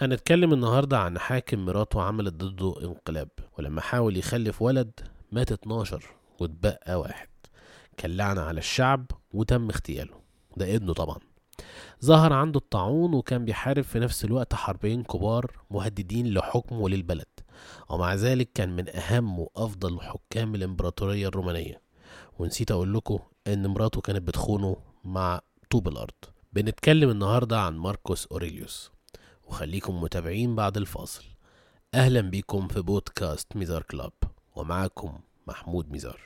هنتكلم النهاردة عن حاكم مراته عملت ضده انقلاب ولما حاول يخلف ولد مات 12 واتبقى واحد. كان لعنة على الشعب وتم اغتياله. ده ابنه طبعا. ظهر عنده الطاعون وكان بيحارب في نفس الوقت حربين كبار مهددين لحكمه وللبلد. ومع ذلك كان من أهم وأفضل حكام الإمبراطورية الرومانية. ونسيت أقول لكم إن مراته كانت بتخونه مع طوب الأرض. بنتكلم النهاردة عن ماركوس أوريليوس. وخليكم متابعين بعد الفاصل. أهلا بيكم في بودكاست ميزار كلاب ومعكم محمود ميزار.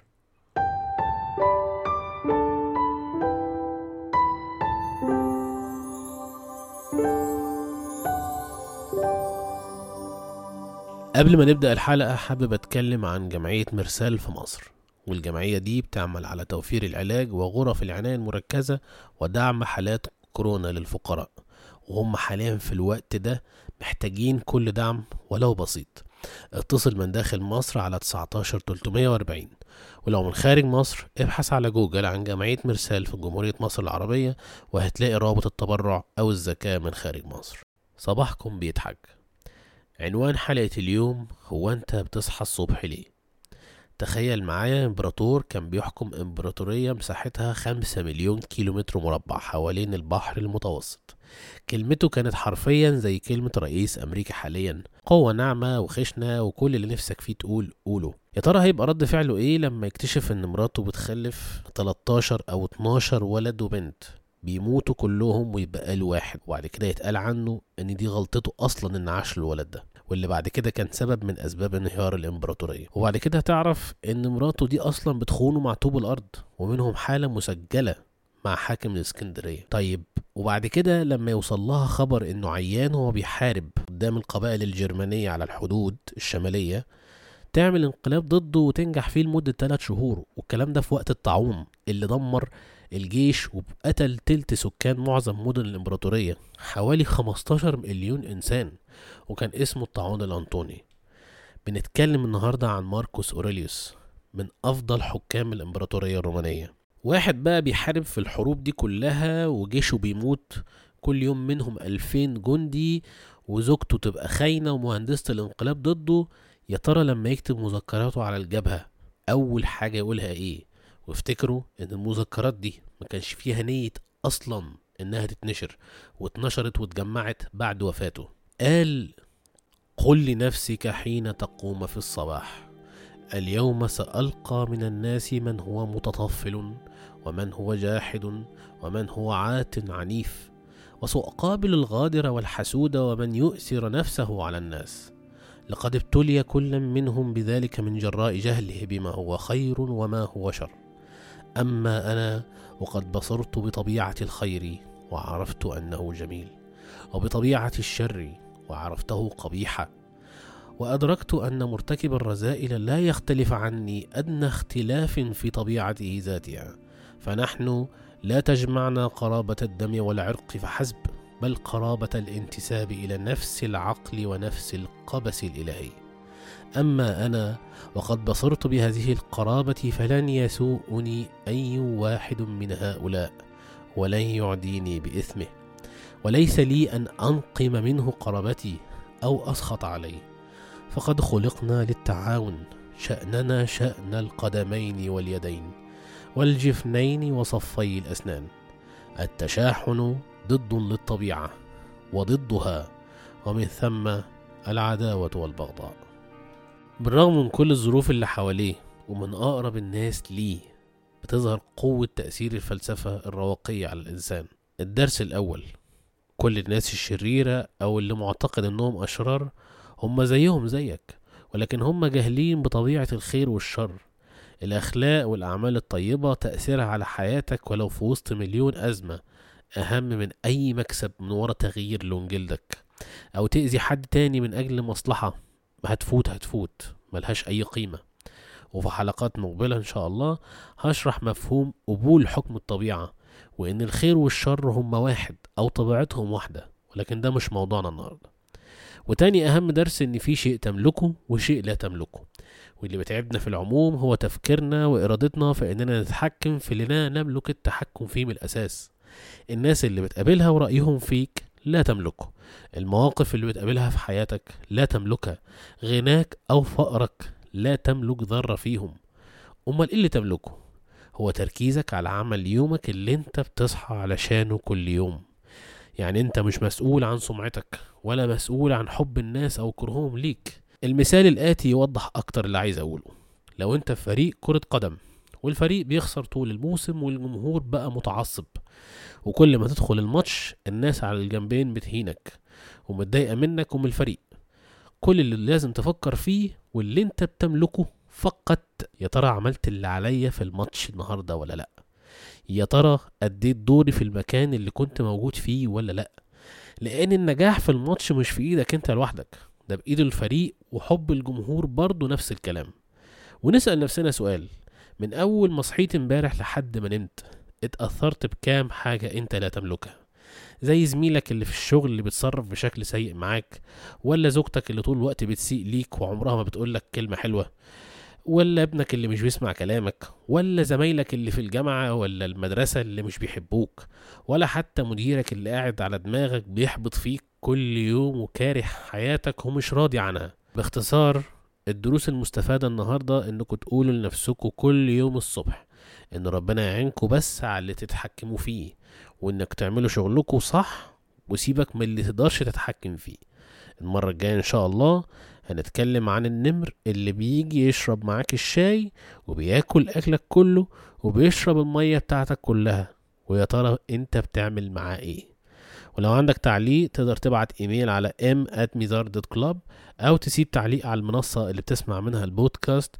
قبل ما نبدأ الحلقة حابب أتكلم عن جمعية مرسال في مصر. والجمعية دي بتعمل على توفير العلاج وغرف العناية المركزة ودعم حالات كورونا للفقراء. وهم حاليا في الوقت ده محتاجين كل دعم ولو بسيط. اتصل من داخل مصر على 19 340 ولو من خارج مصر ابحث على جوجل عن جمعية مرسال في جمهورية مصر العربية وهتلاقي رابط التبرع أو الزكاة من خارج مصر. صباحكم بيضحك. عنوان حلقة اليوم هو أنت بتصحى الصبح ليه؟ تخيل معايا إمبراطور كان بيحكم إمبراطورية مساحتها خمسة مليون كيلومتر مربع حوالين البحر المتوسط. كلمته كانت حرفيا زي كلمة رئيس أمريكا حاليا. قوة ناعمة وخشنة وكل اللي نفسك فيه تقول قوله. يا ترى هيبقى رد فعله إيه لما يكتشف إن مراته بتخلف 13 أو 12 ولد وبنت؟ بيموتوا كلهم ويبقى له واحد. وبعد كده يتقال عنه إن دي غلطته أصلا إن عاش الولد ده واللي بعد كده كان سبب من أسباب انهيار الإمبراطورية. وبعد كده هتعرف إن مراته دي أصلا بتخونه مع طوب الأرض ومنهم حالة مسجلة مع حاكم الإسكندرية. طيب وبعد كده لما يوصل لها خبر إنه عيان وهو بيحارب قدام القبائل الجرمانية على الحدود الشمالية تعمل انقلاب ضده وتنجح فيه لمدة 3 شهور. والكلام ده في وقت الطاعون اللي دمر الجيش وقتل تلت سكان معظم مدن الإمبراطورية حوالي 15 مليون إنسان وكان اسمه الطاعون الأنطوني. بنتكلم النهاردة عن ماركوس أوريليوس من أفضل حكام الإمبراطورية الرومانية. واحد بقى بيحارب في الحروب دي كلها وجيشه بيموت كل يوم منهم ألفين جندي وزوجته تبقى خاينة ومهندسة الانقلاب ضده. يا ترى لما يكتب مذكراته على الجبهة أول حاجة يقولها إيه؟ وافتكروا إن المذكرات دي ما كانش فيها نية أصلا إنها تتنشر واتنشرت واتجمعت بعد وفاته. قال قل لنفسك حين تقوم في الصباح اليوم سألقى من الناس من هو متطفل ومن هو جاحد ومن هو عات عنيف وسأقابل الغادر والحسود ومن يؤثر نفسه على الناس. لقد ابتلي كل منهم بذلك من جراء جهله بما هو خير وما هو شر. أما أنا وقد بصرت بطبيعة الخير وعرفت أنه جميل وبطبيعة الشر وعرفته قبيحا وأدركت أن مرتكب الرذائل لا يختلف عني أدنى اختلاف في طبيعته ذاتها فنحن لا تجمعنا قرابة الدم والعرق فحسب بل قرابة الانتساب إلى نفس العقل ونفس القبس الإلهي. أما أنا وقد بصرت بهذه القرابة فلن يسوءني أي واحد من هؤلاء ولن يعديني بإثمه. وليس لي أن أنقم منه قرابتي أو أسخط عليه. فقد خلقنا للتعاون شأننا شأن القدمين واليدين والجفنين وصفي الأسنان. التشاحن ضد للطبيعة وضدها ومن ثم العداوة والبغضاء. بالرغم من كل الظروف اللي حواليه ومن أقرب الناس ليه بتظهر قوة تأثير الفلسفة الرواقية على الإنسان. الدرس الأول كل الناس الشريرة أو اللي معتقد إنهم أشرار هم زيهم زيك ولكن هم جاهلين بطبيعة الخير والشر. الأخلاق والأعمال الطيبة تأثيرها على حياتك ولو في وسط مليون أزمة أهم من أي مكسب من ورا تغيير لون جلدك أو تأذي حد تاني من أجل مصلحة. هتفوت هتفوت. ملهاش أي قيمة. وفي حلقات مقبلة إن شاء الله هشرح مفهوم قبول حكم الطبيعة وإن الخير والشر هما واحد أو طبيعتهم واحدة ولكن ده مش موضوعنا النهاردة. وتاني أهم درس إن في شيء تملكه وشيء لا تملكه. واللي بتعبنا في العموم هو تفكيرنا وإرادتنا في إننا نتحكم في اللي لا نملك التحكم فيه من الأساس. الناس اللي بتقابلها ورأيهم فيك لا تملكه المواقف اللي بتقابلها في حياتك لا تملكها غناك أو فقرك لا تملك ذرة فيهم. أمال إيه اللي تملكه؟ هو تركيزك على عمل يومك اللي أنت بتصحى علشانه كل يوم. يعني أنت مش مسؤول عن سمعتك ولا مسؤول عن حب الناس أو كرههم ليك. المثال الآتي يوضح أكتر اللي عايز أقوله. لو أنت في فريق كرة قدم والفريق بيخسر طول الموسم والجمهور بقى متعصب وكل ما تدخل الماتش الناس على الجنبين بتهينك ومتضايقة منك ومن الفريق. كل اللي لازم تفكر فيه واللي انت بتملكه فقط يا ترى عملت اللي عليا في الماتش النهارده ولا لأ؟ يا ترى أديت دوري في المكان اللي كنت موجود فيه ولا لأ؟ لأن النجاح في الماتش مش في إيدك أنت لوحدك ده بإيد الفريق وحب الجمهور برضه نفس الكلام. ونسأل نفسنا سؤال من أول ما صحيت امبارح لحد ما نمت اتأثرت بكام حاجة انت لا تملكها؟ زي زميلك اللي في الشغل اللي بيتصرف بشكل سيء معاك ولا زوجتك اللي طول الوقت بتسيء ليك وعمرها ما بتقولك كلمة حلوة ولا ابنك اللي مش بيسمع كلامك ولا زمايلك اللي في الجامعة ولا المدرسة اللي مش بيحبوك ولا حتى مديرك اللي قاعد على دماغك بيحبط فيك كل يوم وكاره حياتك ومش راضي عنها. باختصار الدروس المستفادة النهاردة انكم تقولوا لنفسكم كل يوم الصبح إن ربنا يعينكم بس على اللي تتحكموا فيه وإنك تعملوا شغلكم صح وسيبك من اللي تقدرش تتحكم فيه. المرة الجاية إن شاء الله هنتكلم عن النمر اللي بيجي يشرب معاك الشاي وبياكل أكلك كله وبيشرب المية بتاعتك كلها. ويا ترى أنت بتعمل معاه إيه؟ ولو عندك تعليق تقدر تبعت إيميل على m at club أو تسيب تعليق على المنصة اللي بتسمع منها البودكاست.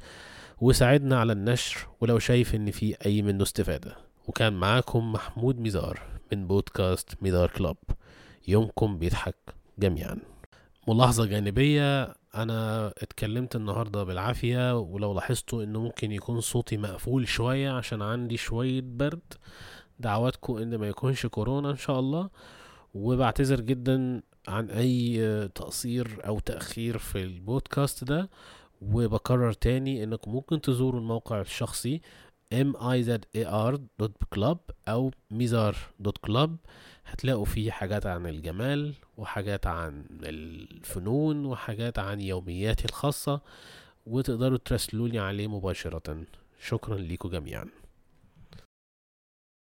وساعدنا على النشر ولو شايف إن في أي منه استفادة. وكان معاكم محمود ميزار من بودكاست ميزار كلاب. يومكم بيضحك جميعا. ملاحظة جانبية أنا اتكلمت النهاردة بالعافية ولو لاحظتوا إنه ممكن يكون صوتي مقفول شوية عشان عندي شوية برد. دعواتكم إن ما يكونش كورونا إن شاء الله. وبعتذر جدا عن أي تقصير أو تأخير في البودكاست ده. وبكرر تاني إنكم ممكن تزوروا الموقع الشخصي mizar.club أو mizar.club هتلاقوا فيه حاجات عن الجمال وحاجات عن الفنون وحاجات عن يومياتي الخاصة وتقدروا ترسلوني عليه مباشرة. شكرا لكم جميعا.